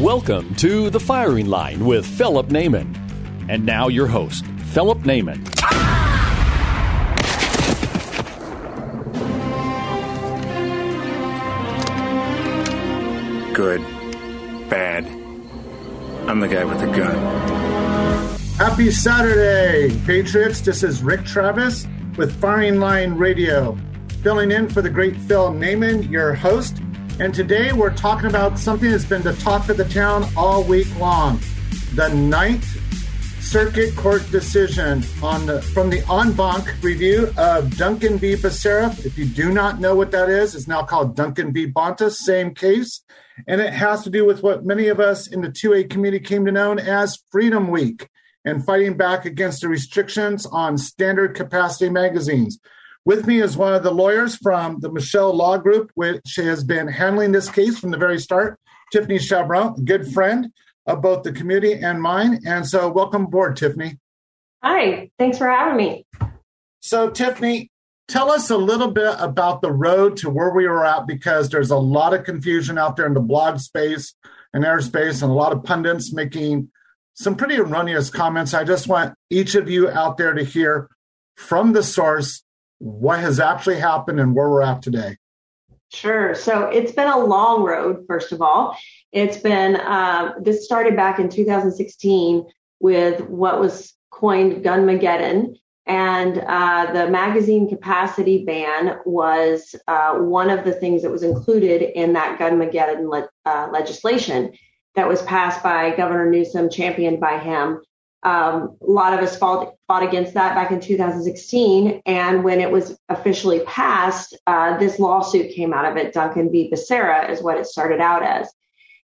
Welcome to The Firing Line with Philip Naiman. And now your host, Philip Naiman. Good. Bad. I'm the guy with the gun. Happy Saturday, Patriots. This is Rick Travis with Firing Line Radio, filling in for the great Phil Naiman, your host. And today we're talking about something that's been the talk of the town all week long the Ninth Circuit Court decision on the, from the en banc review of Duncan v. Becerra. If you do not know what that is, it's now called Duncan v. Bonta, same case. And it has to do with what many of us in the 2A community came to know as Freedom Week and fighting back against the restrictions on standard capacity magazines. With me is one of the lawyers from the Michel Law Group, which has been handling this case from the very start, Tiffany Cheuvront, a good friend of both the community and mine. And so, welcome aboard, Tiffany. Hi, thanks for having me. So, Tiffany, tell us a little bit about the road to where we were at because there's a lot of confusion out there in the blog space and airspace, and a lot of pundits making some pretty erroneous comments. I just want each of you out there to hear from the source what has actually happened and where we're at today. Sure. So it's been a long road, first of all. It's been, uh, this started back in 2016 with what was coined Gunmageddon. And uh, the magazine capacity ban was uh, one of the things that was included in that Gunmageddon le- uh, legislation that was passed by Governor Newsom, championed by him. Um, a lot of us fought, fought against that back in 2016. And when it was officially passed, uh, this lawsuit came out of it. Duncan v. Becerra is what it started out as.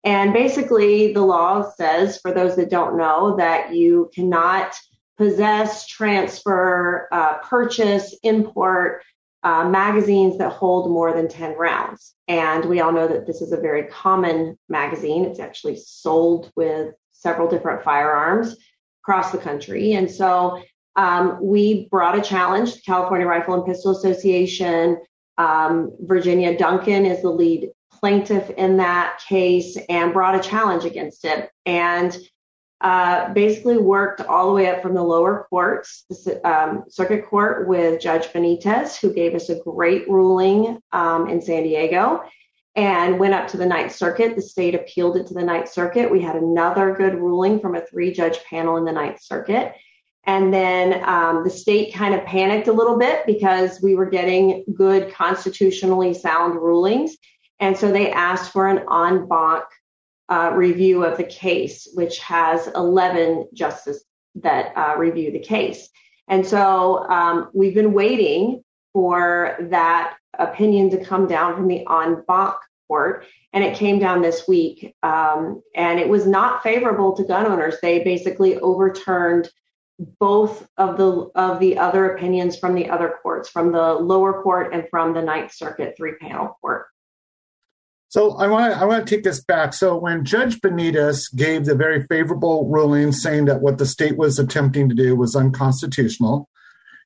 And basically, the law says, for those that don't know, that you cannot possess, transfer, uh, purchase, import uh, magazines that hold more than 10 rounds. And we all know that this is a very common magazine. It's actually sold with several different firearms across the country. And so um, we brought a challenge. The California Rifle and Pistol Association, um, Virginia Duncan is the lead plaintiff in that case, and brought a challenge against it. And uh, basically worked all the way up from the lower courts, the um, circuit court with Judge Benitez, who gave us a great ruling um, in San Diego and went up to the Ninth Circuit. The state appealed it to the Ninth Circuit. We had another good ruling from a three judge panel in the Ninth Circuit. And then um, the state kind of panicked a little bit because we were getting good constitutionally sound rulings. And so they asked for an en banc uh, review of the case, which has 11 justices that uh, review the case. And so um, we've been waiting for that opinion to come down from the en banc court, and it came down this week. Um, and it was not favorable to gun owners. They basically overturned both of the of the other opinions from the other courts, from the lower court and from the Ninth Circuit three panel court. So I want to I want to take this back. So when Judge Benitez gave the very favorable ruling saying that what the state was attempting to do was unconstitutional,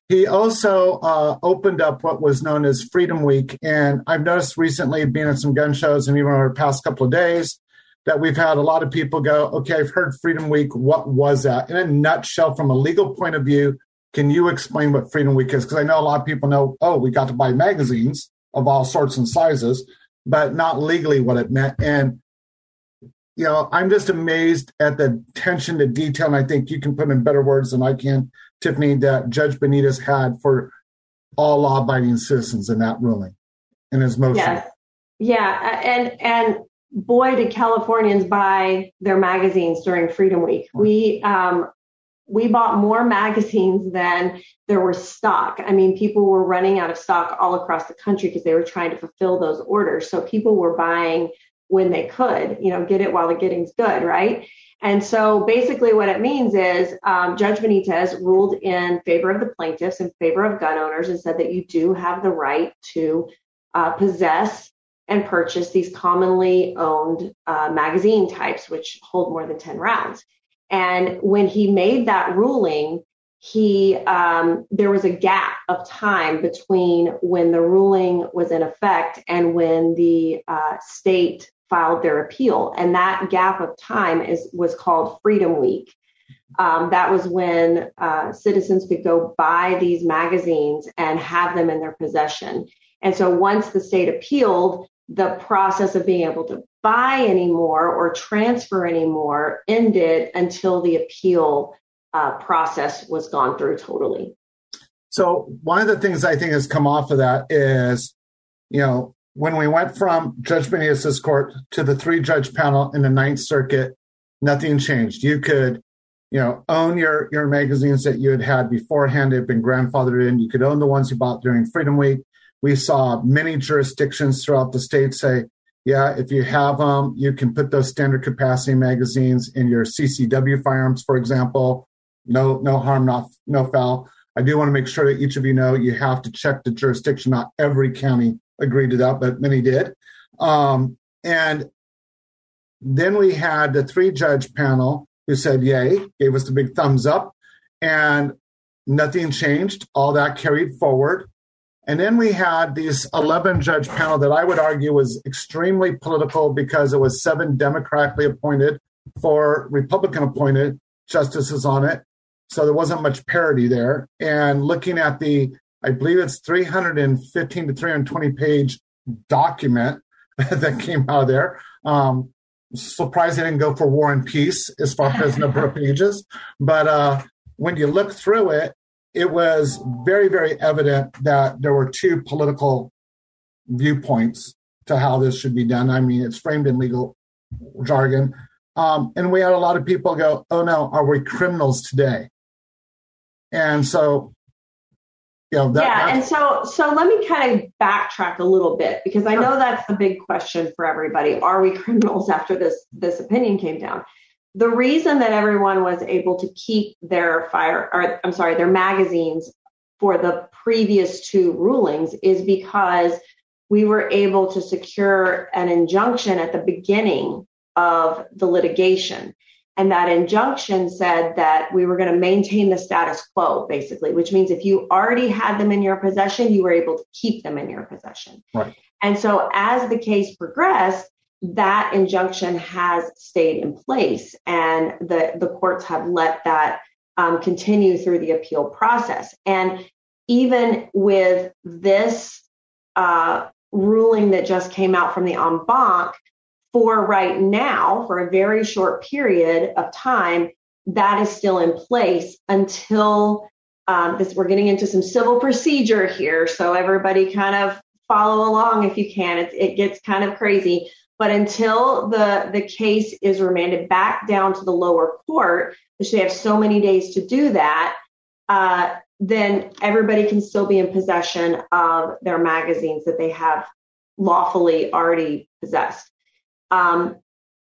he also uh, opened up what was known as Freedom Week. And I've noticed recently, being at some gun shows and even over the past couple of days, that we've had a lot of people go, okay, I've heard Freedom Week. What was that? In a nutshell, from a legal point of view, can you explain what Freedom Week is? Because I know a lot of people know, oh, we got to buy magazines of all sorts and sizes, but not legally what it meant. And, you know, I'm just amazed at the attention to detail. And I think you can put in better words than I can Tiffany, that Judge Benitez had for all law-abiding citizens in that ruling, in his motion. Yes. Yeah, and and boy, did Californians buy their magazines during Freedom Week. We um, we bought more magazines than there were stock. I mean, people were running out of stock all across the country because they were trying to fulfill those orders. So people were buying when they could, you know, get it while the getting's good, right? And so basically what it means is um, Judge Benitez ruled in favor of the plaintiffs, in favor of gun owners, and said that you do have the right to uh, possess and purchase these commonly owned uh, magazine types, which hold more than 10 rounds. And when he made that ruling, he um, there was a gap of time between when the ruling was in effect and when the uh, state filed their appeal, and that gap of time is was called Freedom Week. Um, that was when uh, citizens could go buy these magazines and have them in their possession. And so once the state appealed, the process of being able to buy anymore or transfer anymore ended until the appeal uh, process was gone through totally. So one of the things I think has come off of that is, you know, when we went from Judge Benitez's court to the three judge panel in the Ninth Circuit, nothing changed. You could, you know, own your your magazines that you had had beforehand. They've been grandfathered in. You could own the ones you bought during Freedom Week. We saw many jurisdictions throughout the state say, yeah, if you have them, you can put those standard capacity magazines in your CCW firearms, for example, no no harm, not no foul. I do want to make sure that each of you know you have to check the jurisdiction. Not every county agreed to that, but many did. Um, and then we had the three judge panel who said yay, gave us the big thumbs up, and nothing changed. All that carried forward. And then we had these 11 judge panel that I would argue was extremely political because it was seven democratically appointed, four Republican appointed justices on it. So there wasn't much parity there. And looking at the, I believe it's 315 to 320 page document that came out of there. Um, surprised they didn't go for war and peace as far as number of pages. But uh, when you look through it, it was very, very evident that there were two political viewpoints to how this should be done. I mean, it's framed in legal jargon. Um, and we had a lot of people go, oh no, are we criminals today? And so, you know, that, yeah. And so, so let me kind of backtrack a little bit because I know that's the big question for everybody. Are we criminals after this, this opinion came down? The reason that everyone was able to keep their fire, or I'm sorry, their magazines for the previous two rulings is because we were able to secure an injunction at the beginning of the litigation. And that injunction said that we were going to maintain the status quo, basically, which means if you already had them in your possession, you were able to keep them in your possession. Right. And so as the case progressed, that injunction has stayed in place and the, the courts have let that um, continue through the appeal process. And even with this uh, ruling that just came out from the en banc, for right now, for a very short period of time, that is still in place until um, this. We're getting into some civil procedure here, so everybody kind of follow along if you can. It, it gets kind of crazy, but until the the case is remanded back down to the lower court, which they have so many days to do that, uh, then everybody can still be in possession of their magazines that they have lawfully already possessed. Um,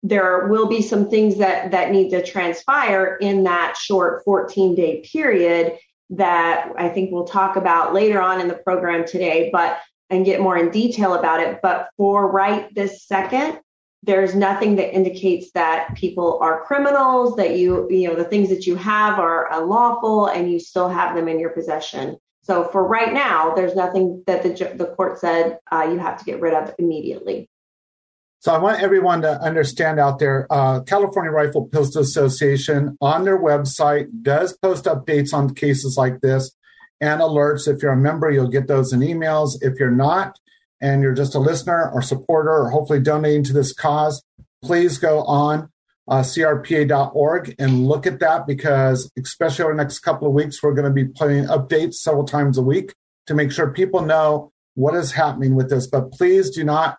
there will be some things that that need to transpire in that short 14 day period that I think we'll talk about later on in the program today, but and get more in detail about it. But for right this second, there's nothing that indicates that people are criminals, that you, you know, the things that you have are unlawful and you still have them in your possession. So for right now, there's nothing that the, the court said uh, you have to get rid of immediately. So I want everyone to understand out there, uh, California Rifle Pistol Association on their website does post updates on cases like this and alerts. If you're a member, you'll get those in emails. If you're not, and you're just a listener or supporter or hopefully donating to this cause, please go on uh, crpa.org and look at that because especially over the next couple of weeks, we're going to be putting updates several times a week to make sure people know what is happening with this. But please do not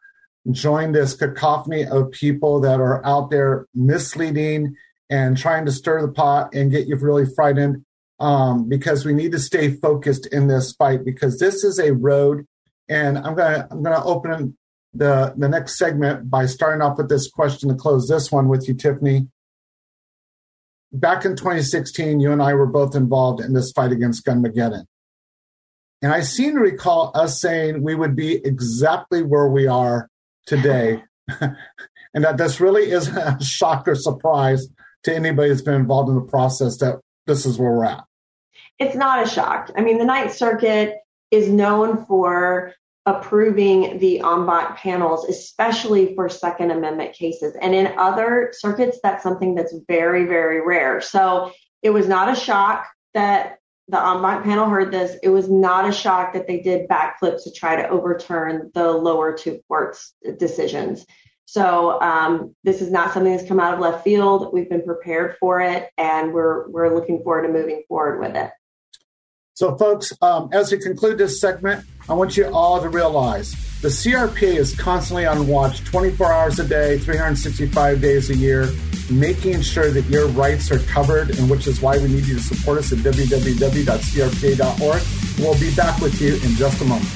join this cacophony of people that are out there misleading and trying to stir the pot and get you really frightened um, because we need to stay focused in this fight because this is a road and i'm gonna i'm gonna open the, the next segment by starting off with this question to close this one with you, Tiffany. Back in 2016, you and I were both involved in this fight against Gunmageddon. And I seem to recall us saying we would be exactly where we are today. and that this really isn't a shock or surprise to anybody that's been involved in the process that this is where we're at. It's not a shock. I mean, the Ninth Circuit is known for approving the banc panels, especially for Second Amendment cases. And in other circuits, that's something that's very, very rare. So it was not a shock that the banc panel heard this. It was not a shock that they did backflips to try to overturn the lower two courts' decisions. So um, this is not something that's come out of left field. We've been prepared for it, and we're we're looking forward to moving forward with it. So, folks, um, as we conclude this segment, I want you all to realize the CRP is constantly on watch 24 hours a day, 365 days a year, making sure that your rights are covered, and which is why we need you to support us at www.crpa.org. We'll be back with you in just a moment.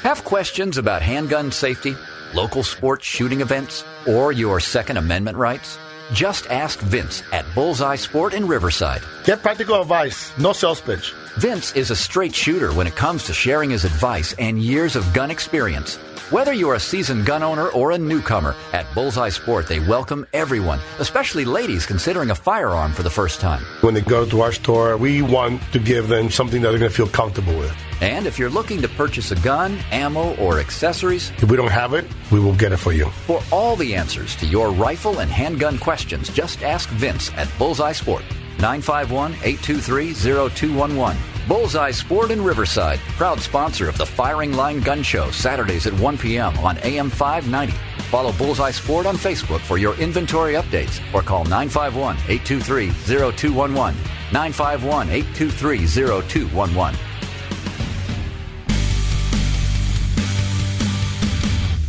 Have questions about handgun safety? local sports shooting events, or your Second Amendment rights? Just ask Vince at Bullseye Sport in Riverside. Get practical advice, no sales pitch. Vince is a straight shooter when it comes to sharing his advice and years of gun experience. Whether you're a seasoned gun owner or a newcomer, at Bullseye Sport they welcome everyone, especially ladies considering a firearm for the first time. When they go to our store, we want to give them something that they're going to feel comfortable with. And if you're looking to purchase a gun, ammo, or accessories, if we don't have it, we will get it for you. For all the answers to your rifle and handgun questions, just ask Vince at Bullseye Sport. 951 823 0211. Bullseye Sport in Riverside, proud sponsor of the Firing Line Gun Show, Saturdays at 1 p.m. on AM 590. Follow Bullseye Sport on Facebook for your inventory updates or call 951 823 0211. 951 823 0211.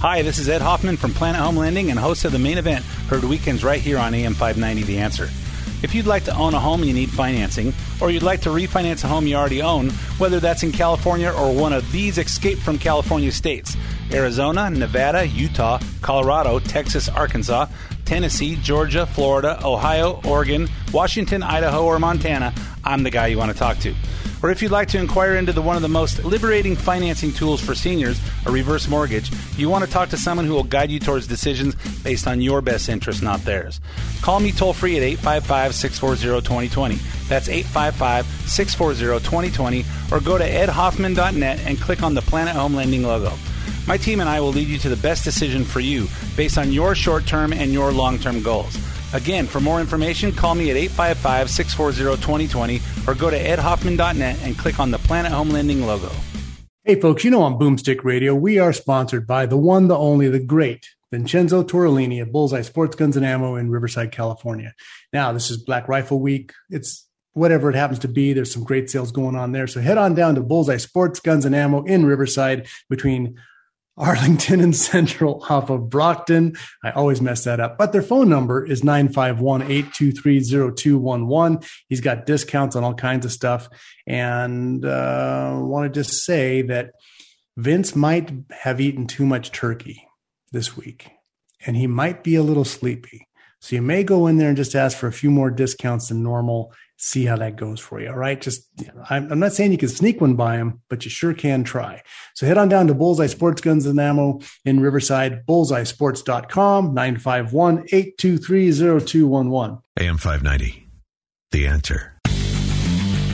Hi, this is Ed Hoffman from Planet Home Lending and host of the main event, heard weekends right here on AM 590 The Answer. If you'd like to own a home and you need financing, or you'd like to refinance a home you already own, whether that's in California or one of these escape from California states Arizona, Nevada, Utah, Colorado, Texas, Arkansas, Tennessee, Georgia, Florida, Ohio, Oregon, Washington, Idaho, or Montana, I'm the guy you want to talk to. Or if you'd like to inquire into the one of the most liberating financing tools for seniors, a reverse mortgage, you want to talk to someone who will guide you towards decisions based on your best interest, not theirs. Call me toll free at 855 640 2020. That's 855 640 2020. Or go to edhoffman.net and click on the Planet Home Lending logo. My team and I will lead you to the best decision for you based on your short term and your long term goals. Again, for more information, call me at 855 640 2020 or go to edhoffman.net and click on the Planet Home Lending logo. Hey, folks, you know on Boomstick Radio, we are sponsored by the one, the only, the great Vincenzo Torellini of Bullseye Sports Guns and Ammo in Riverside, California. Now, this is Black Rifle Week. It's whatever it happens to be. There's some great sales going on there. So head on down to Bullseye Sports Guns and Ammo in Riverside between Arlington and Central off of Brockton. I always mess that up. But their phone number is 951-823-0211. He's got discounts on all kinds of stuff. And uh, want to just say that Vince might have eaten too much turkey this week. And he might be a little sleepy. So you may go in there and just ask for a few more discounts than normal see how that goes for you. All right. Just, I'm, I'm, not saying you can sneak one by them, but you sure can try. So head on down to Bullseye Sports Guns and Ammo in Riverside, bullseyesports.com, 951 823 0211. AM 590. The answer.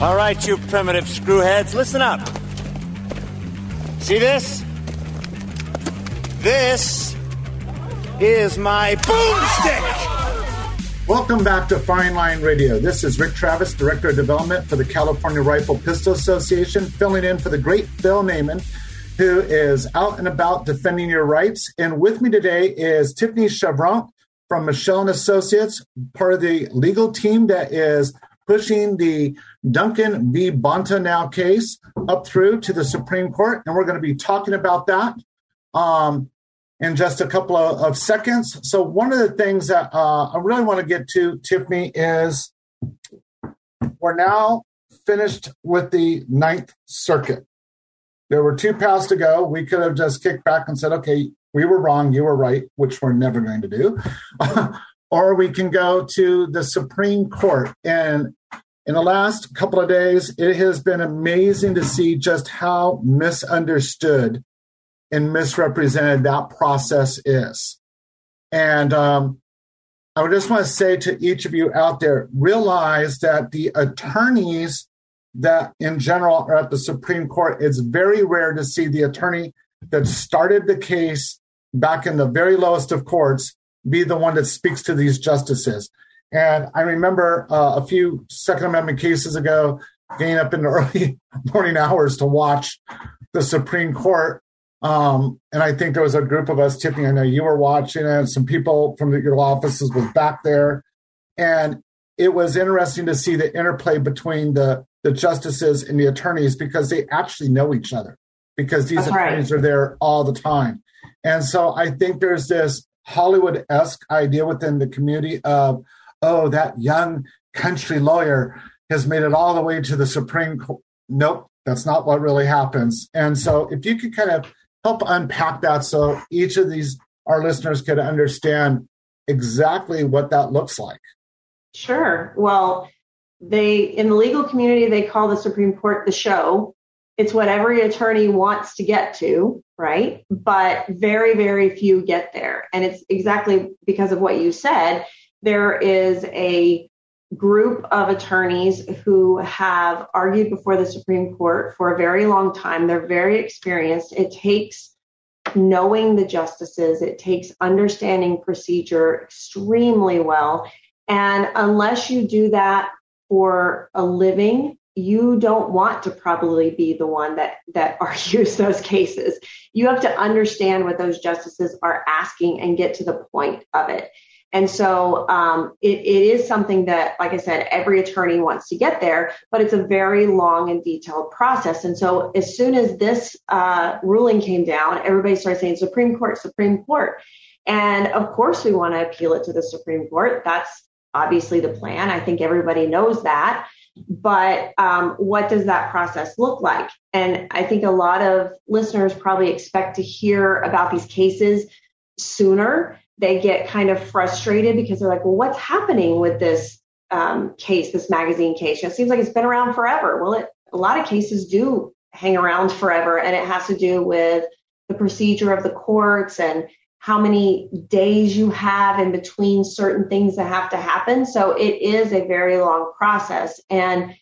All right, you primitive screwheads, listen up. See this? This is my boomstick. Welcome back to Firing Line Radio. This is Rick Travis, Director of Development for the California Rifle Pistol Association, filling in for the great Phil Naiman, who is out and about defending your rights. And with me today is Tiffany Cheuvront from Michel and Associates, part of the legal team that is pushing the Duncan v. Bonta now case up through to the Supreme Court. And we're going to be talking about that. Um, in just a couple of, of seconds. So, one of the things that uh, I really want to get to, Tiffany, is we're now finished with the Ninth Circuit. There were two paths to go. We could have just kicked back and said, okay, we were wrong, you were right, which we're never going to do. or we can go to the Supreme Court. And in the last couple of days, it has been amazing to see just how misunderstood and misrepresented that process is. And um, I would just want to say to each of you out there realize that the attorneys that in general are at the Supreme Court, it's very rare to see the attorney that started the case back in the very lowest of courts be the one that speaks to these justices. And I remember uh, a few Second Amendment cases ago, getting up in the early morning hours to watch the Supreme Court. Um, and I think there was a group of us, Tiffany, I know you were watching it, some people from the, your offices was back there. And it was interesting to see the interplay between the, the justices and the attorneys because they actually know each other because these That's attorneys right. are there all the time. And so I think there's this Hollywood esque idea within the community of, oh, that young country lawyer has made it all the way to the Supreme Court. Nope, that's not what really happens. And so if you could kind of help unpack that so each of these, our listeners could understand exactly what that looks like. Sure. Well, they, in the legal community, they call the Supreme Court the show. It's what every attorney wants to get to right? But very, very few get there. And it's exactly because of what you said. There is a group of attorneys who have argued before the Supreme Court for a very long time. They're very experienced. It takes knowing the justices, it takes understanding procedure extremely well. And unless you do that for a living, you don't want to probably be the one that that argues those cases. You have to understand what those justices are asking and get to the point of it. And so um, it, it is something that, like I said, every attorney wants to get there, but it's a very long and detailed process. And so as soon as this uh, ruling came down, everybody started saying Supreme Court, Supreme Court. And of course, we want to appeal it to the Supreme Court. That's obviously the plan. I think everybody knows that but um, what does that process look like? And I think a lot of listeners probably expect to hear about these cases sooner. They get kind of frustrated because they're like, well, what's happening with this um, case, this magazine case? It seems like it's been around forever. Well, it, a lot of cases do hang around forever, and it has to do with the procedure of the courts and how many days you have in between certain things that have to happen. So it is a very long process. And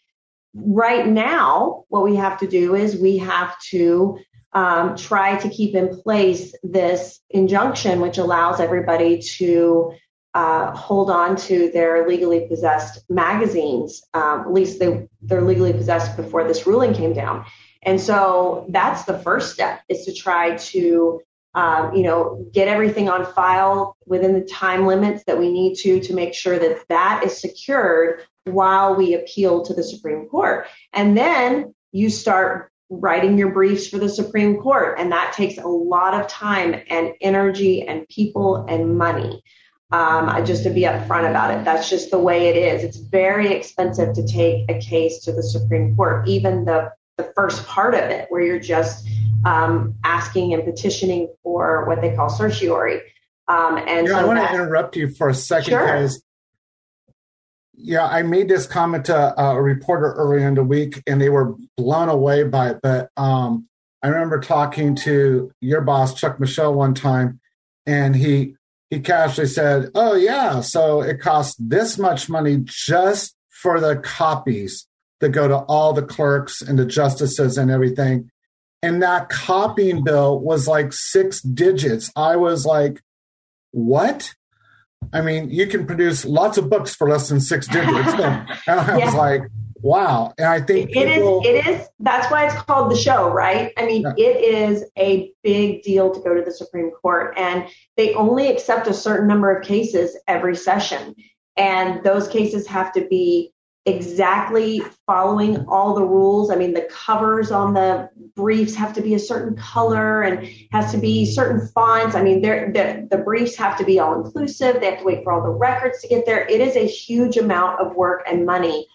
right now, what we have to do is we have to um, try to keep in place this injunction, which allows everybody to uh, hold on to their legally possessed magazines. Um, at least they, they're legally possessed before this ruling came down. And so that's the first step is to try to um, you know, get everything on file within the time limits that we need to to make sure that that is secured while we appeal to the Supreme Court. And then you start writing your briefs for the Supreme Court, and that takes a lot of time and energy and people and money. Um, just to be upfront about it, that's just the way it is. It's very expensive to take a case to the Supreme Court, even the the first part of it, where you're just um, asking and petitioning for what they call certiorari. Um, and yeah, so I want that, to interrupt you for a second sure. Yeah, I made this comment to a reporter earlier in the week, and they were blown away by it. But um, I remember talking to your boss, Chuck Michel, one time, and he he casually said, "Oh yeah, so it costs this much money just for the copies that go to all the clerks and the justices and everything." and that copying bill was like six digits. I was like, what? I mean, you can produce lots of books for less than six digits. and I was like, wow. And I think it people, is, it is, that's why it's called the show, right? I mean, yeah. it is a big deal to go to the Supreme Court and they only accept a certain number of cases every session. And those cases have to be exactly following all the rules. I mean, the covers on the briefs have to be a certain color and has to be certain fonts. I mean, the, the briefs have to be all inclusive. They have to wait for all the records to get there. It is a huge amount of work and money,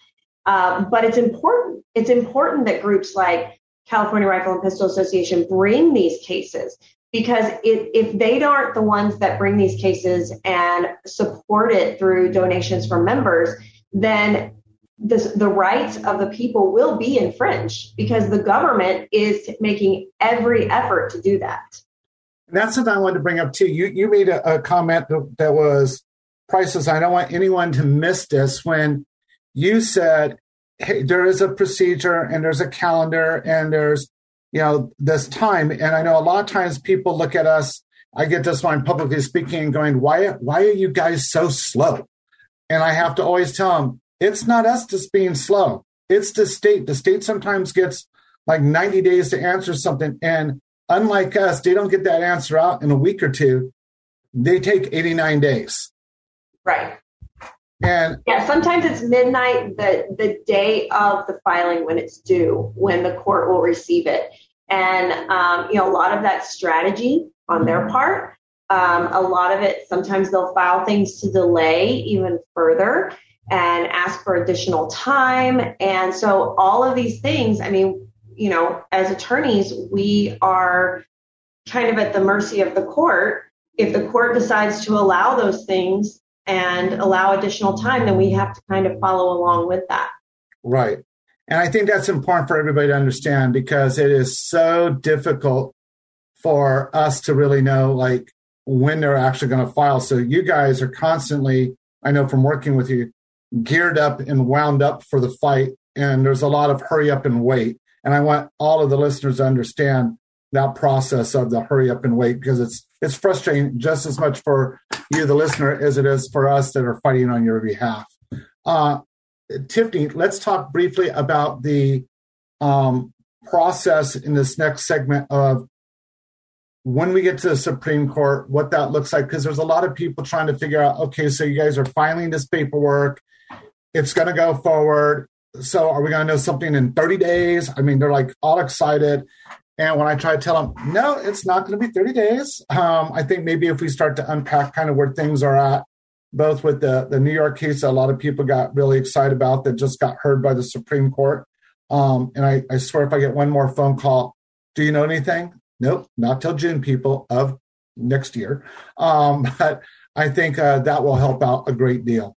um, but it's important. It's important that groups like California Rifle and Pistol Association bring these cases because it, if they aren't the ones that bring these cases and support it through donations from members, then this, the rights of the people will be infringed because the government is making every effort to do that. And that's something I wanted to bring up too. You you made a, a comment that was priceless. I don't want anyone to miss this when you said, "Hey, there is a procedure and there's a calendar and there's you know this time." And I know a lot of times people look at us. I get this when I'm publicly speaking and going, "Why why are you guys so slow?" And I have to always tell them, it's not us just being slow. It's the state. The state sometimes gets like 90 days to answer something. And unlike us, they don't get that answer out in a week or two. They take 89 days. Right. And yeah, sometimes it's midnight the the day of the filing when it's due, when the court will receive it. And um, you know, a lot of that strategy on their part. Um, a lot of it, sometimes they'll file things to delay even further and ask for additional time. And so all of these things, I mean, you know, as attorneys, we are kind of at the mercy of the court. If the court decides to allow those things and allow additional time, then we have to kind of follow along with that. Right. And I think that's important for everybody to understand because it is so difficult for us to really know like when they're actually going to file. So you guys are constantly, I know from working with you, geared up and wound up for the fight. And there's a lot of hurry up and wait. And I want all of the listeners to understand that process of the hurry up and wait because it's it's frustrating just as much for you, the listener, as it is for us that are fighting on your behalf. Uh, Tiffany, let's talk briefly about the um, process in this next segment of when we get to the Supreme Court, what that looks like, because there's a lot of people trying to figure out, okay, so you guys are filing this paperwork it's going to go forward. So are we going to know something in 30 days? I mean, they're like all excited. And when I try to tell them, no, it's not going to be 30 days. Um, I think maybe if we start to unpack kind of where things are at, both with the, the New York case that a lot of people got really excited about that just got heard by the Supreme Court. Um, and I, I swear if I get one more phone call, do you know anything? Nope, not till June, people of next year. Um, but I think uh, that will help out a great deal.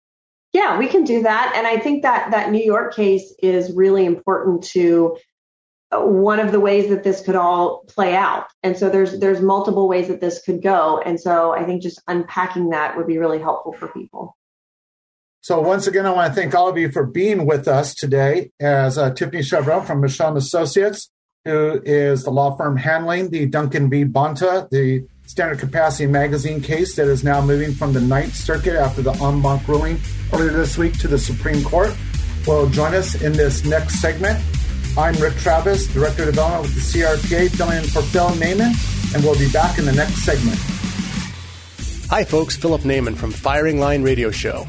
Yeah, we can do that. And I think that that New York case is really important to uh, one of the ways that this could all play out. And so there's there's multiple ways that this could go. And so I think just unpacking that would be really helpful for people. So once again, I want to thank all of you for being with us today as uh, Tiffany Cheuvront from Michel Associates, who is the law firm handling the Duncan v. Bonta, the standard capacity magazine case that is now moving from the Ninth Circuit after the en banc ruling earlier this week to the Supreme Court. Will join us in this next segment. I'm Rick Travis, Director of Development with the CRPA, filling in for Phil Naiman, and we'll be back in the next segment. Hi, folks. Philip Naiman from Firing Line Radio Show.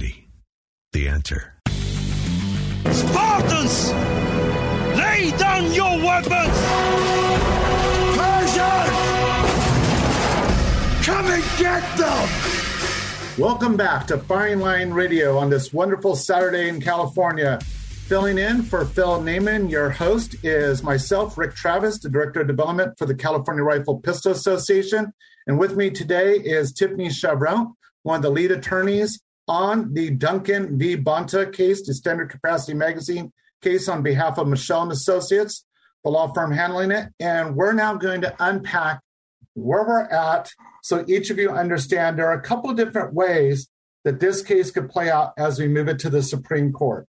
The answer. Spartans! Lay down your weapons! Persians! Come and get them! Welcome back to Firing Line Radio on this wonderful Saturday in California. Filling in for Phil Naiman, your host is myself, Rick Travis, the Director of Development for the California Rifle Pistol Association. And with me today is Tiffany Cheuvront, one of the lead attorneys on the Duncan v. Bonta case, the Standard Capacity Magazine case on behalf of Michel and Associates, the law firm handling it. And we're now going to unpack where we're at so each of you understand there are a couple of different ways that this case could play out as we move it to the Supreme Court.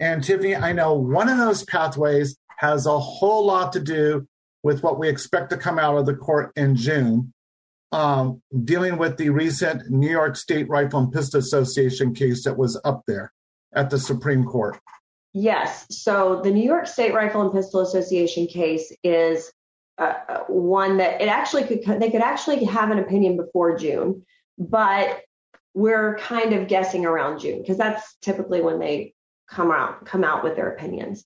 And Tiffany, I know one of those pathways has a whole lot to do with what we expect to come out of the court in June, um, dealing with the recent New York State Rifle and Pistol Association case that was up there at the Supreme Court. Yes. So the New York State Rifle and Pistol Association case is uh, one that it actually could they could actually have an opinion before June, but we're kind of guessing around June because that's typically when they come out come out with their opinions.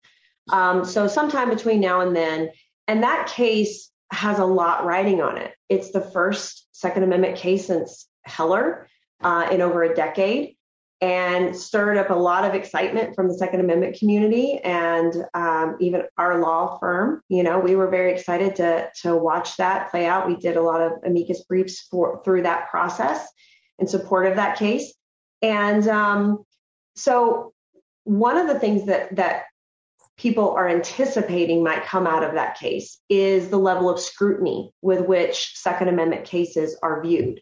Um, so sometime between now and then, and that case has a lot writing on it. It's the first Second Amendment case since Heller uh, in over a decade and stirred up a lot of excitement from the Second Amendment community and um, even our law firm. You know, we were very excited to to watch that play out. We did a lot of amicus briefs for through that process in support of that case, and um, so one of the things that that people are anticipating might come out of that case is the level of scrutiny with which Second Amendment cases are viewed.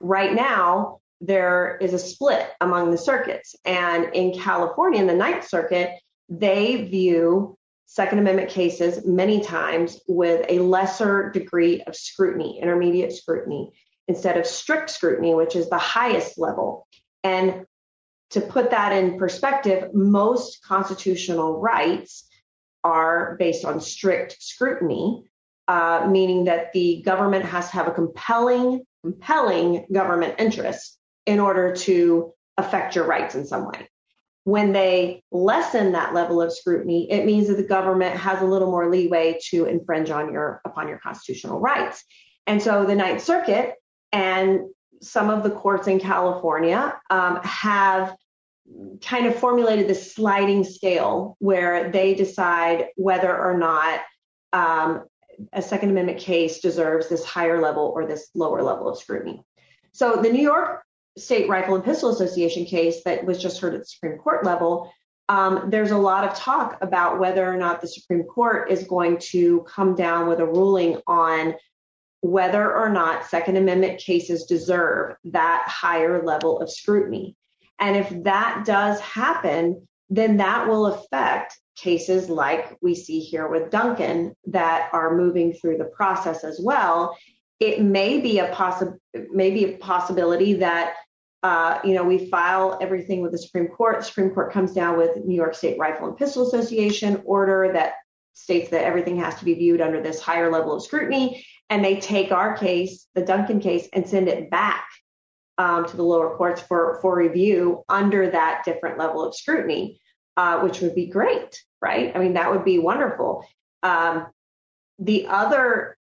Right now, there is a split among the circuits. And in California, in the Ninth Circuit, they view Second Amendment cases many times with a lesser degree of scrutiny, intermediate scrutiny, instead of strict scrutiny, which is the highest level. And to put that in perspective, most constitutional rights are based on strict scrutiny, uh, meaning that the government has to have a compelling, compelling government interest in order to affect your rights in some way. When they lessen that level of scrutiny, it means that the government has a little more leeway to infringe on your upon your constitutional rights. And so the Ninth Circuit and some of the courts in California um, have kind of formulated this sliding scale where they decide whether or not um, a Second Amendment case deserves this higher level or this lower level of scrutiny. So the New York State Rifle and Pistol Association case that was just heard at the Supreme Court level, um, there's a lot of talk about whether or not the Supreme Court is going to come down with a ruling on whether or not Second Amendment cases deserve that higher level of scrutiny. And if that does happen, then that will affect cases like we see here with Duncan that are moving through the process as well. It may be a possi- maybe a possibility that uh, you know, we file everything with the Supreme Court. Supreme Court comes down with New York State Rifle and Pistol Association order that states that everything has to be viewed under this higher level of scrutiny. And they take our case, the Duncan case, and send it back um, to the lower courts for, for review under that different level of scrutiny, uh, which would be great, right? I mean, that would be wonderful. Um, the other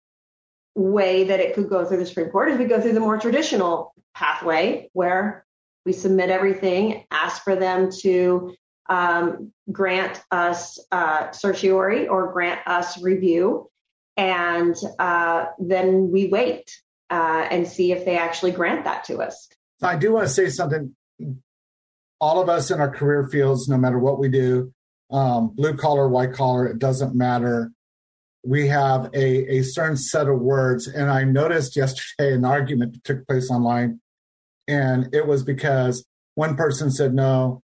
way that it could go through the Supreme Court is we go through the more traditional pathway where we submit everything, ask for them to um, grant us uh, certiorari or grant us review, and uh, then we wait uh, and see if they actually grant that to us. I do want to say something. All of us in our career fields, no matter what we do, um, blue collar, white collar, it doesn't matter. We have a, a certain set of words. And I noticed yesterday an argument that took place online and it was because one person said no,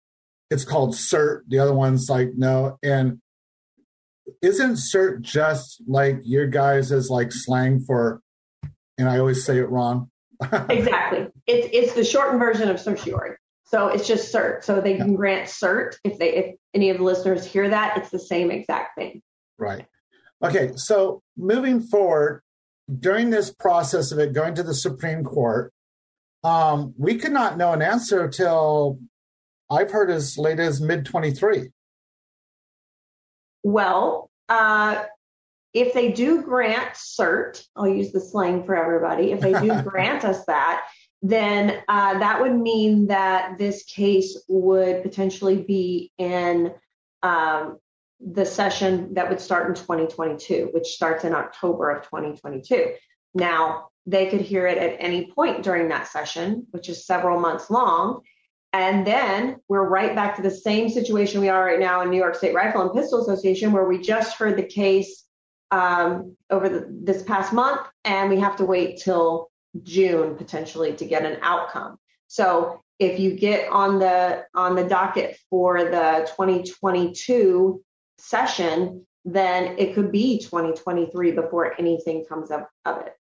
it's called cert. The other one's like no. And isn't cert just like your guys is like slang for, and I always say it wrong. exactly. It's it's the shortened version of certiorari. So it's just cert. So they can grant cert if they if any of the listeners hear that, it's the same exact thing. Right. Okay. So moving forward, during this process of it going to the Supreme Court, um, we could not know an answer till I've heard as late as mid 23. Well, uh, if they do grant cert, I'll use the slang for everybody. If they do grant us that, then uh, that would mean that this case would potentially be in um, the session that would start in 2022, which starts in October of 2022. Now, they could hear it at any point during that session, which is several months long. And then we're right back to the same situation we are right now in New York State Rifle and Pistol Association, where we just heard the case um, over the, this past month, and we have to wait till June potentially to get an outcome. So if you get on the on the docket for the 2022 session, then it could be 2023 before anything comes up of it.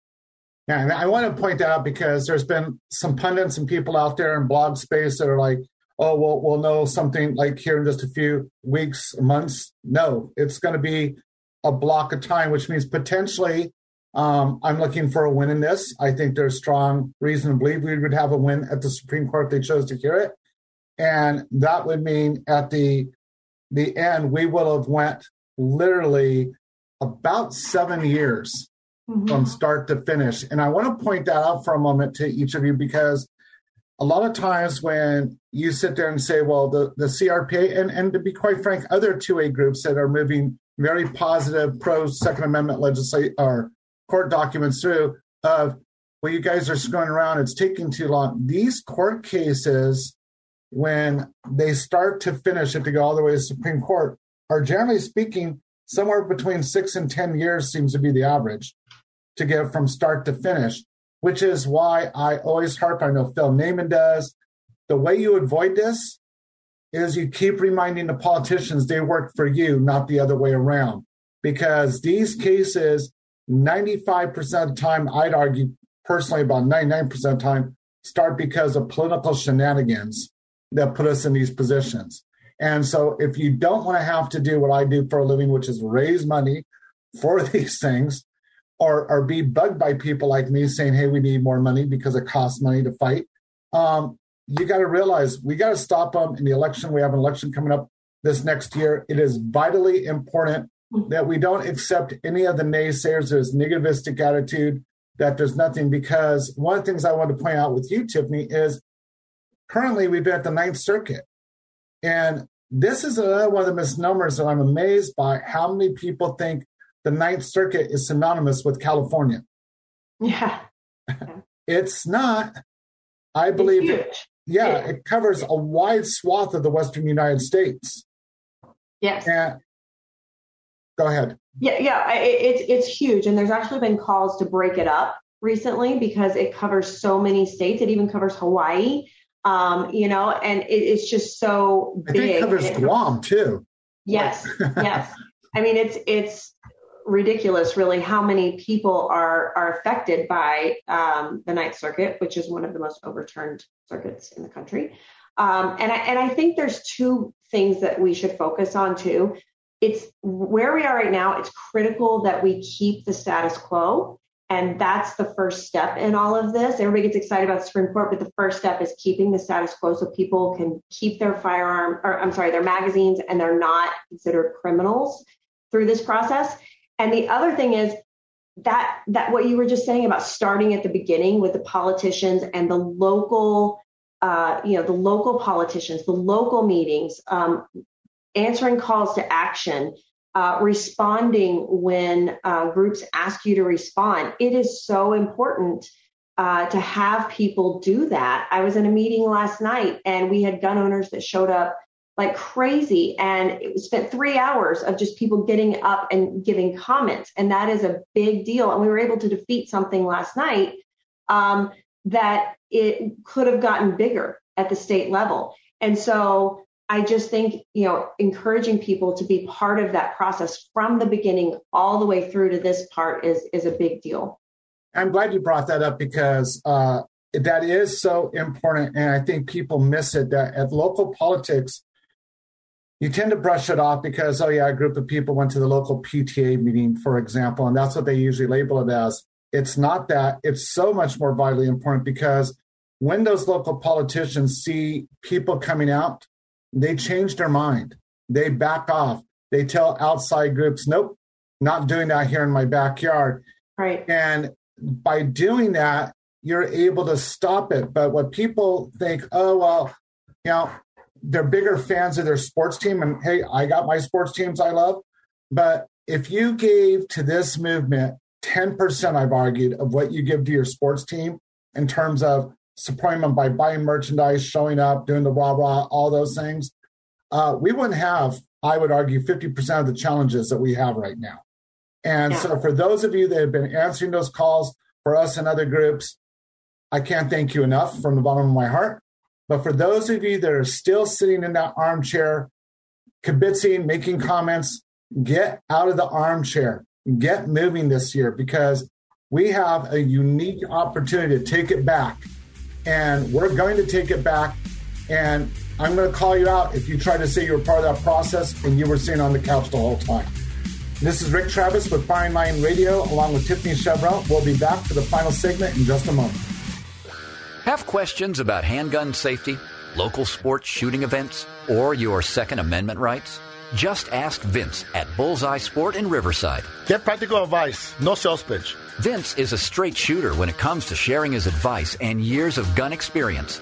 Yeah, and I want to point out because there's been some pundits and people out there in blog space that are like, oh, well, we'll know something like here in just a few weeks, months. No, it's going to be a block of time, which means potentially um, I'm looking for a win in this. I think there's strong reason to believe we would have a win at the Supreme Court if they chose to hear it. And that would mean at the the end, we will have went literally about seven years mm-hmm. from start to finish. And I want to point that out for a moment to each of you because a lot of times when you sit there and say, well, the, the CRPA, and, and to be quite frank, other 2A groups that are moving very positive pro Second Amendment legislation or court documents through of, well, you guys are screwing around, it's taking too long. These court cases, when they start to finish, if they go all the way to Supreme Court, are generally speaking somewhere between six and 10 years seems to be the average to get from start to finish, which is why I always harp. I know Phil Naiman does. The way you avoid this is you keep reminding the politicians they work for you, not the other way around. Because these cases, 95% of the time, I'd argue personally about 99% of the time, start because of political shenanigans that put us in these positions. And so if you don't want to have to do what I do for a living, which is raise money for these things, or, or be bugged by people like me saying, hey, we need more money because it costs money to fight, um, you got to realize we got to stop them in the election. We have an election coming up this next year. It is vitally important that we don't accept any of the naysayers, there's negativistic attitude, that there's nothing, because one of the things I want to point out with you, Tiffany, is currently we've been at the Ninth Circuit. And this is another one of the misnomers that I'm amazed by how many people think the Ninth Circuit is synonymous with California. Yeah. it's not. I believe it, yeah, it covers a wide swath of the Western United States. Yes. And, go ahead. Yeah, yeah, it's it's huge, and there's actually been calls to break it up recently because it covers so many states. It even covers Hawaii, um, you know, and it, it's just so big. I think it covers it Guam too. Yes, yes. I mean, it's it's ridiculous, really, how many people are are affected by um, the Ninth Circuit, which is one of the most overturned circuits in the country. Um, and I, and I think there's two things that we should focus on too. It's where we are right now. It's critical that we keep the status quo, and that's the first step in all of this. Everybody gets excited about the Supreme Court, but the first step is keeping the status quo so people can keep their firearm, or I'm sorry, their magazines, and they're not considered criminals through this process. And the other thing is that that what you were just saying about starting at the beginning with the politicians and the local, uh, you know, the local politicians, the local meetings, um, answering calls to action, uh, responding when uh, groups ask you to respond. It is so important uh, to have people do that. I was in a meeting last night and we had gun owners that showed up like crazy. And it spent three hours of just people getting up and giving comments. And that is a big deal. And we were able to defeat something last night um, that it could have gotten bigger at the state level. And so I just think, you know, encouraging people to be part of that process from the beginning all the way through to this part is is a big deal. I'm glad you brought that up because uh, that is so important, and I think people miss it. That at local politics, you tend to brush it off because, oh, yeah, a group of people went to the local PTA meeting, for example, and that's what they usually label it as. It's not that. It's so much more vitally important because when those local politicians see people coming out, they change their mind. They back off. They tell outside groups, nope, not doing that here in my backyard. Right. And by doing that, you're able to stop it. But what people think, oh, well, you know, they're bigger fans of their sports team. And hey, I got my sports teams I love. But if you gave to this movement 10%, I've argued, of what you give to your sports team in terms of supporting them by buying merchandise, showing up, doing the rah rah, all those things, uh, we wouldn't have, I would argue, 50% of the challenges that we have right now. And Yeah. so, for those of you that have been answering those calls for us and other groups, I can't thank you enough from the bottom of my heart. But for those of you that are still sitting in that armchair, kibitzing, making comments, get out of the armchair, get moving this year because we have a unique opportunity to take it back. And we're going to take it back. And I'm going to call you out if you try to say you were part of that process and you were sitting on the couch the whole time. This is Rick Travis with Firing Line Radio, along with Tiffany Cheuvront. We'll be back for the final segment in just a moment. Have questions about handgun safety, local sports shooting events, or your Second Amendment rights? Just ask Vince at Bullseye Sport in Riverside. Get practical advice, no sales pitch. Vince is a straight shooter when it comes to sharing his advice and years of gun experience.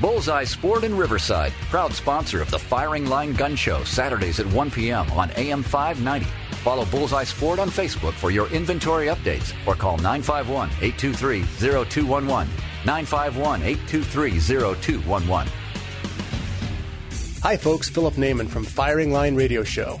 Bullseye Sport in Riverside, proud sponsor of the Firing Line Gun Show, Saturdays at 1 p.m. on AM 590. Follow Bullseye Sport on Facebook for your inventory updates or call 951 823 0211. 951 823 0211. Hi, folks. Philip Naiman from Firing Line Radio Show.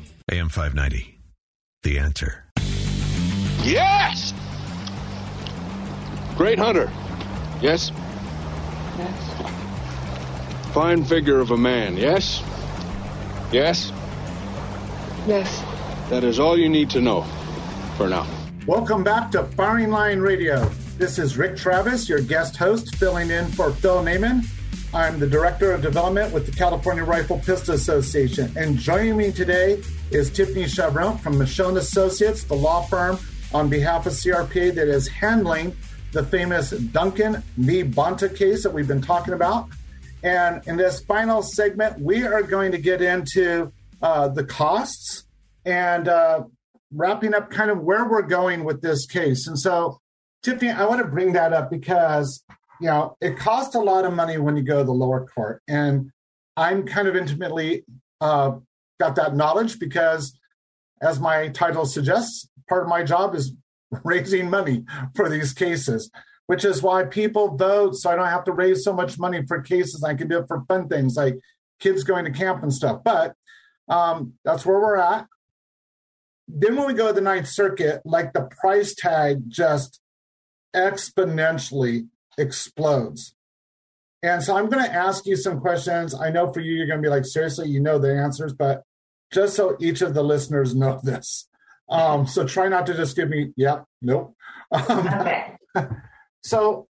AM 590. The answer. Yes! Great hunter. Yes? Yes. Fine figure of a man. Yes? Yes? Yes. That is all you need to know for now. Welcome back to Firing Line Radio. This is Rick Travis, your guest host, filling in for Phil Naiman. I'm the Director of Development with the California Rifle Pistol Association. And joining me today is Tiffany Cheuvront from Michel Associates, the law firm on behalf of CRPA that is handling the famous Duncan v. Bonta case that we've been talking about. And in this final segment, we are going to get into uh, the costs and uh, wrapping up kind of where we're going with this case. And so, Tiffany, I want to bring that up because, you know, it costs a lot of money when you go to the lower court. And I'm kind of intimately uh, got that knowledge because, as my title suggests, part of my job is raising money for these cases, which is why people vote. So I don't have to raise so much money for cases. I can do it for fun things like kids going to camp and stuff. But um, that's where we're at. Then when we go to the Ninth Circuit, like the price tag just exponentially explodes. And so I'm going to ask you some questions. I know for you, you're going to be like, seriously, you know the answers, but just so each of the listeners know this. Um, so try not to just give me, yeah, nope. Um, Okay. so,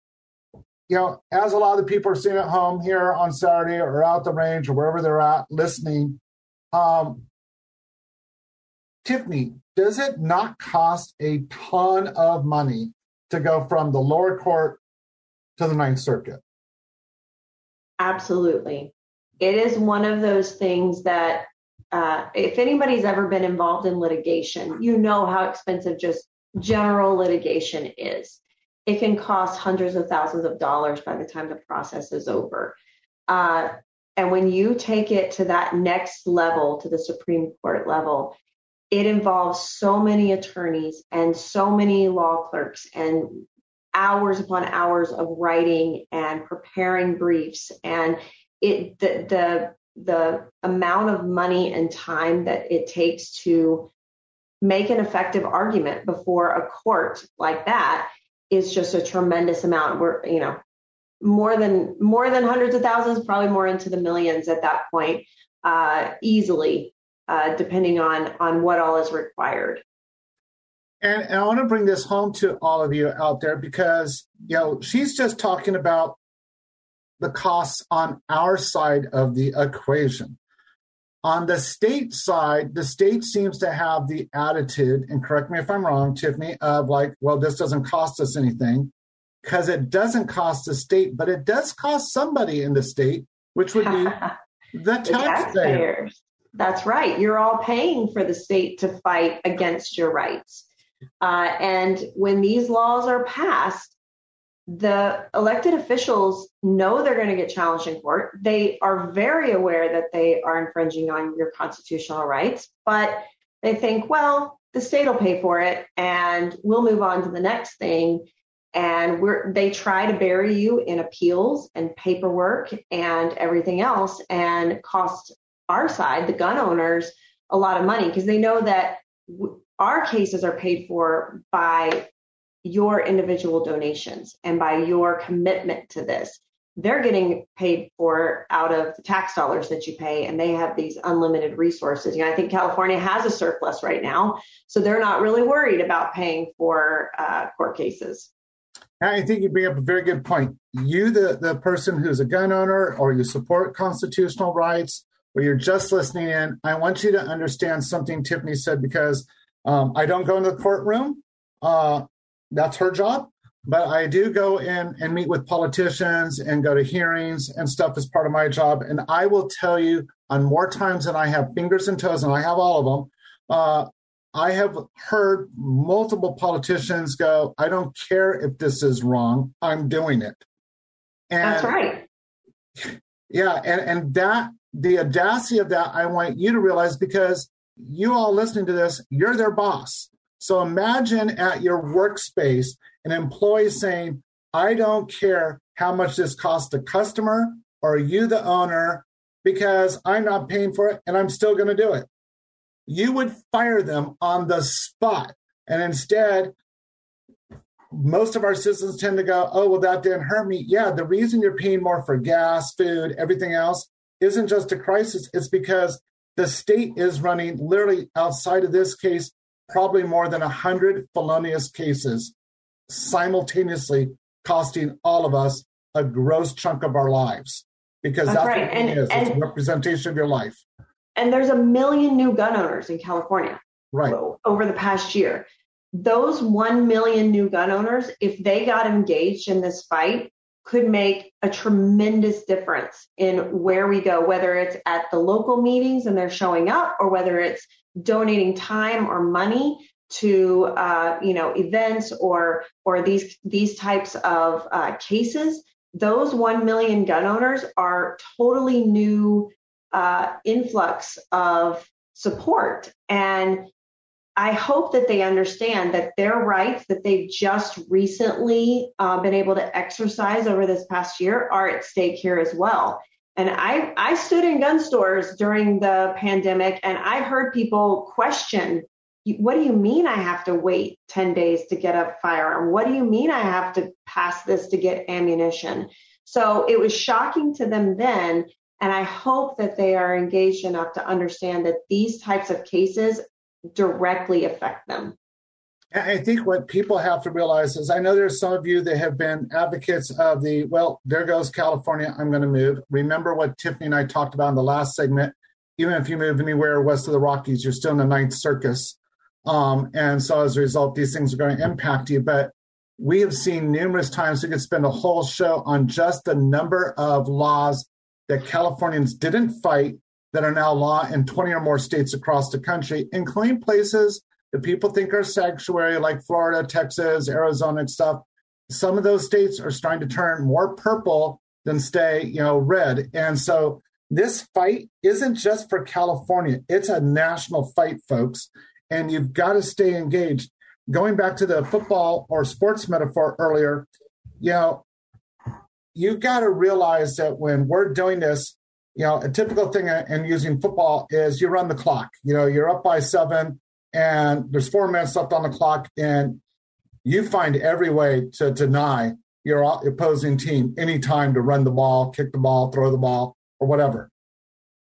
you know, as a lot of the people are sitting at home here on Saturday or out the range or wherever they're at listening, um, Tiffany, does it not cost a ton of money to go from the lower court to the Ninth Circuit? Absolutely. It is one of those things that, uh, if anybody's ever been involved in litigation, you know how expensive just general litigation is. It can cost hundreds of thousands of dollars by the time the process is over. Uh, and when you take it to that next level, to the Supreme Court level, it involves so many attorneys and so many law clerks and hours upon hours of writing and preparing briefs and it the the the amount of money and time that it takes to make an effective argument before a court like that is just a tremendous amount. We're, you know, more than more than hundreds of thousands, probably more into the millions at that point, uh, easily, uh, depending on on what all is required. And, and I want to bring this home to all of you out there because you know she's just talking about the costs on our side of the equation. On the state side, the state seems to have the attitude, and correct me if I'm wrong, Tiffany, of like, well, this doesn't cost us anything because it doesn't cost the state, but it does cost somebody in the state, which would be the, taxpayer. taxpayers. That's right. You're all paying for the state to fight against your rights. Uh, and when these laws are passed, the elected officials know they're going to get challenged in court. They are very aware that they are infringing on your constitutional rights, but they think, well, the state will pay for it and we'll move on to the next thing. And they try to bury you in appeals and paperwork and everything else and cost our side, the gun owners, a lot of money because they know that our cases are paid for by your individual donations and by your commitment to this. They're getting paid for out of the tax dollars that you pay, and they have these unlimited resources. You know, I think California has a surplus right now, so they're not really worried about paying for uh, court cases. I think you bring up a very good point. You, the, the person who's a gun owner, or you support constitutional rights, or you're just listening in, I want you to understand something Tiffany said because um, I don't go into the courtroom. Uh, that's her job. But I do go in and meet with politicians and go to hearings and stuff as part of my job. And I will tell you on more times than I have fingers and toes, and I have all of them. Uh, I have heard multiple politicians go, I don't care if this is wrong, I'm doing it. And, That's right. Yeah, and, and that the audacity of that I want you to realize because you all listening to this, you're their boss. So imagine at your workspace an employee saying, I don't care how much this costs the customer or you, the owner, because I'm not paying for it and I'm still going to do it. You would fire them on the spot. And instead, most of our citizens tend to go, oh, well, that didn't hurt me. Yeah, the reason you're paying more for gas, food, everything else isn't just a crisis. It's because the state is running literally outside of this case probably more than 100 felonious cases simultaneously costing all of us a gross chunk of our lives because that's, that's right. what and, it is. And, it's a representation of your life. And there's a million new gun owners in California right. over the past year. Those 1 million new gun owners, if they got engaged in this fight, could make a tremendous difference in where we go, whether it's at the local meetings and they're showing up or whether it's donating time or money to uh, you know events or or these these types of uh, cases those 1 million gun owners are totally new uh, influx of support. And i hope that they understand that their rights that they've just recently uh, been able to exercise over this past year are at stake here as well and I, I stood in gun stores during the pandemic and I heard people question, what do you mean I have to wait 10 days to get a firearm? What do you mean I have to pass this to get ammunition? So it was shocking to them then. And I hope that they are engaged enough to understand that these types of cases directly affect them. I think what people have to realize is I know there's some of you that have been advocates of the, well, there goes California, I'm going to move. Remember what Tiffany and I talked about in the last segment. Even if you move anywhere west of the Rockies, you're still in the ninth circus. Um, and so as a result, these things are going to impact you. But we have seen numerous times, we could spend a whole show on just the number of laws that Californians didn't fight that are now law in 20 or more states across the country, including places that people think are sanctuary, like Florida, Texas, Arizona, and stuff. Some of those states are starting to turn more purple than stay, you know, red. And so this fight isn't just for California; it's a national fight, folks. And you've got to stay engaged. Going back to the football or sports metaphor earlier, you know, you've got to realize that when we're doing this, you know, a typical thing in using football is you run the clock. You know, you're up by seven and there's four minutes left on the clock, and you find every way to deny your opposing team any time to run the ball, kick the ball, throw the ball, or whatever.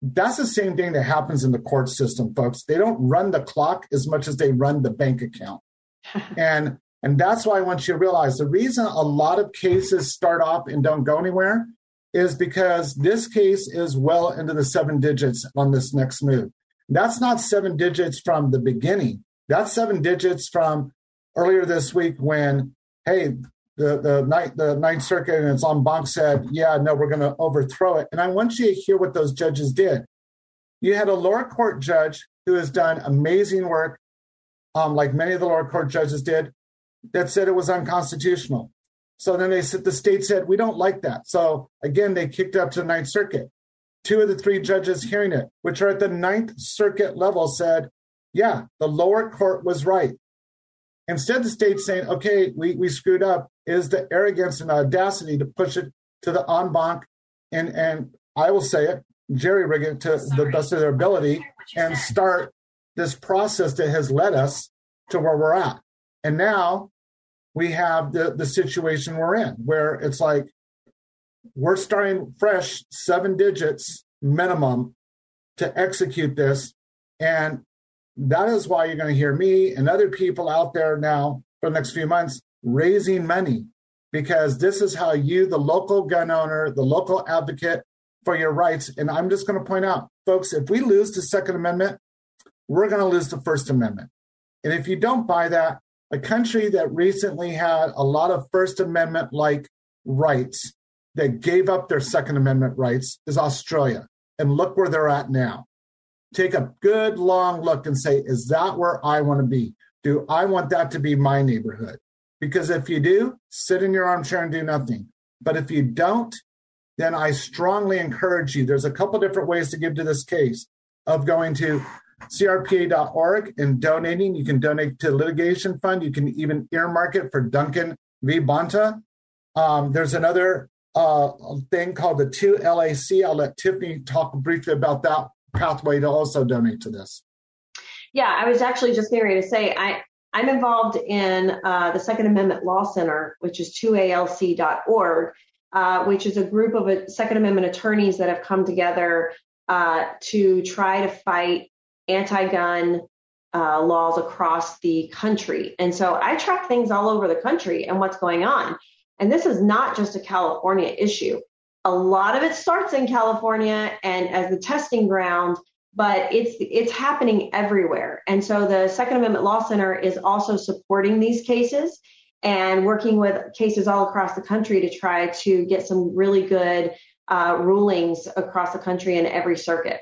That's the same thing that happens in the court system, folks. They don't run the clock as much as they run the bank account. and and that's why I want you to realize the reason a lot of cases start off and don't go anywhere is because this case is well into the seven digits on this next move. That's not seven digits from the beginning. That's seven digits from earlier this week when, hey, the the night the Ninth Circuit and its en banc said, yeah, no, we're going to overthrow it. And I want you to hear what those judges did. You had a lower court judge who has done amazing work, um, like many of the lower court judges did, that said it was unconstitutional. So then they said the state said we don't like that. So again, they kicked up to the Ninth Circuit. Two of the three judges hearing it, which are at the Ninth Circuit level, said, "Yeah, the lower court was right." Instead, the state's saying, "Okay, we we screwed up." Is the arrogance and audacity to push it to the en banc, and and I will say it, jerry rig it to Sorry. the best of their ability, and start this process that has led us to where we're at. And now we have the, the situation we're in where it's like we're starting fresh, seven digits minimum to execute this. And that is why you're going to hear me and other people out there now for the next few months raising money because this is how you, the local gun owner, the local advocate for your rights. And I'm just going to point out, folks, if we lose the Second Amendment, we're going to lose the First Amendment. And if you don't buy that, a country that recently had a lot of First Amendment like rights that gave up their Second Amendment rights is Australia. And look where they're at now. Take a good long look and say, is that where I want to be? Do I want that to be my neighborhood? Because if you do, sit in your armchair and do nothing. But if you don't, then I strongly encourage you. There's a couple different ways to give to this case of going to crpa.org and donating. You can donate to litigation fund. You can even earmark it for Duncan V. Bonta. Um, there's another uh, thing called the 2ALC. I'll let Tiffany talk briefly about that pathway to also donate to this. Yeah, I was actually just getting ready to say I, I'm involved in uh, the Second Amendment Law Center, which is 2alc.org, uh, which is a group of Second Amendment attorneys that have come together uh, to try to fight anti-gun uh, laws across the country. And so I track things all over the country and what's going on. And this is not just a California issue. A lot of it starts in California and as the testing ground, but it's it's happening everywhere. And so the Second Amendment Law Center is also supporting these cases and working with cases all across the country to try to get some really good uh, rulings across the country in every circuit.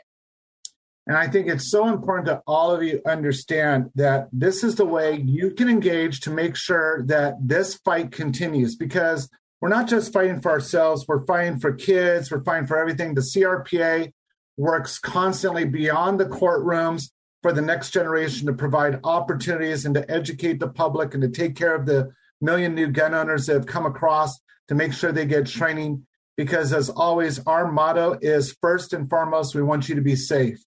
And I think it's so important that all of you understand that this is the way you can engage to make sure that this fight continues because we're not just fighting for ourselves, we're fighting for kids, we're fighting for everything. The CRPA works constantly beyond the courtrooms for the next generation to provide opportunities and to educate the public and to take care of the million new gun owners that have come across to make sure they get training. Because as always, our motto is first and foremost, we want you to be safe.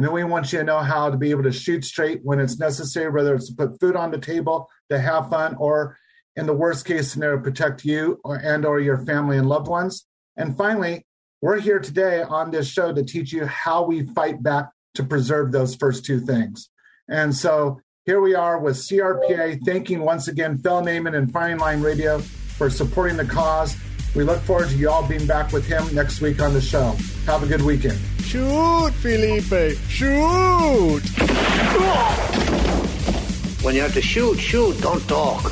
And then we want you to know how to be able to shoot straight when it's necessary, whether it's to put food on the table, to have fun, or in the worst case scenario, protect you or, and or your family and loved ones. And finally, we're here today on this show to teach you how we fight back to preserve those first two things. And so here we are with CRPA, thanking once again Phil Naiman and Firing Line Radio for supporting the cause. We look forward to you all being back with him next week on the show. Have a good weekend. Shoot, Felipe! Shoot! When you have to shoot, shoot, don't talk.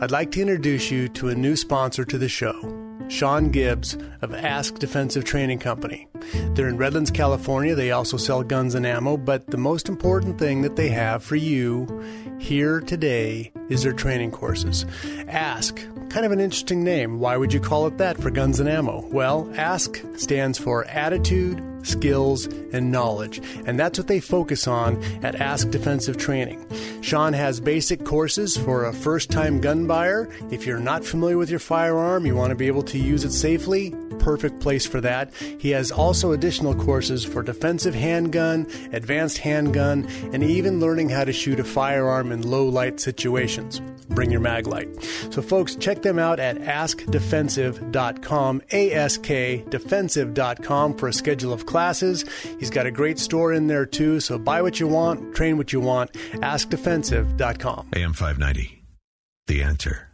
I'd like to introduce you to a new sponsor to the show. Sean Gibbs of Ask Defensive Training Company. They're in Redlands, California. They also sell guns and ammo, but the most important thing that they have for you here today is their training courses. Ask, kind of an interesting name. Why would you call it that for guns and ammo? Well, ASK stands for Attitude, skills, and knowledge. And that's what they focus on at Ask Defensive Training. Sean has basic courses for a first time gun buyer. If you're not familiar with your firearm, you want to be able to use it safely, perfect place for that. He has also additional courses for defensive handgun, advanced handgun, and even learning how to shoot a firearm in low light situations. Bring your mag light. So, folks, check them out at askdefensive.com, A S K defensive.com for a schedule of classes. He's got a great store in there too. So, buy what you want, train what you want. Askdefensive.com. AM 590. The answer.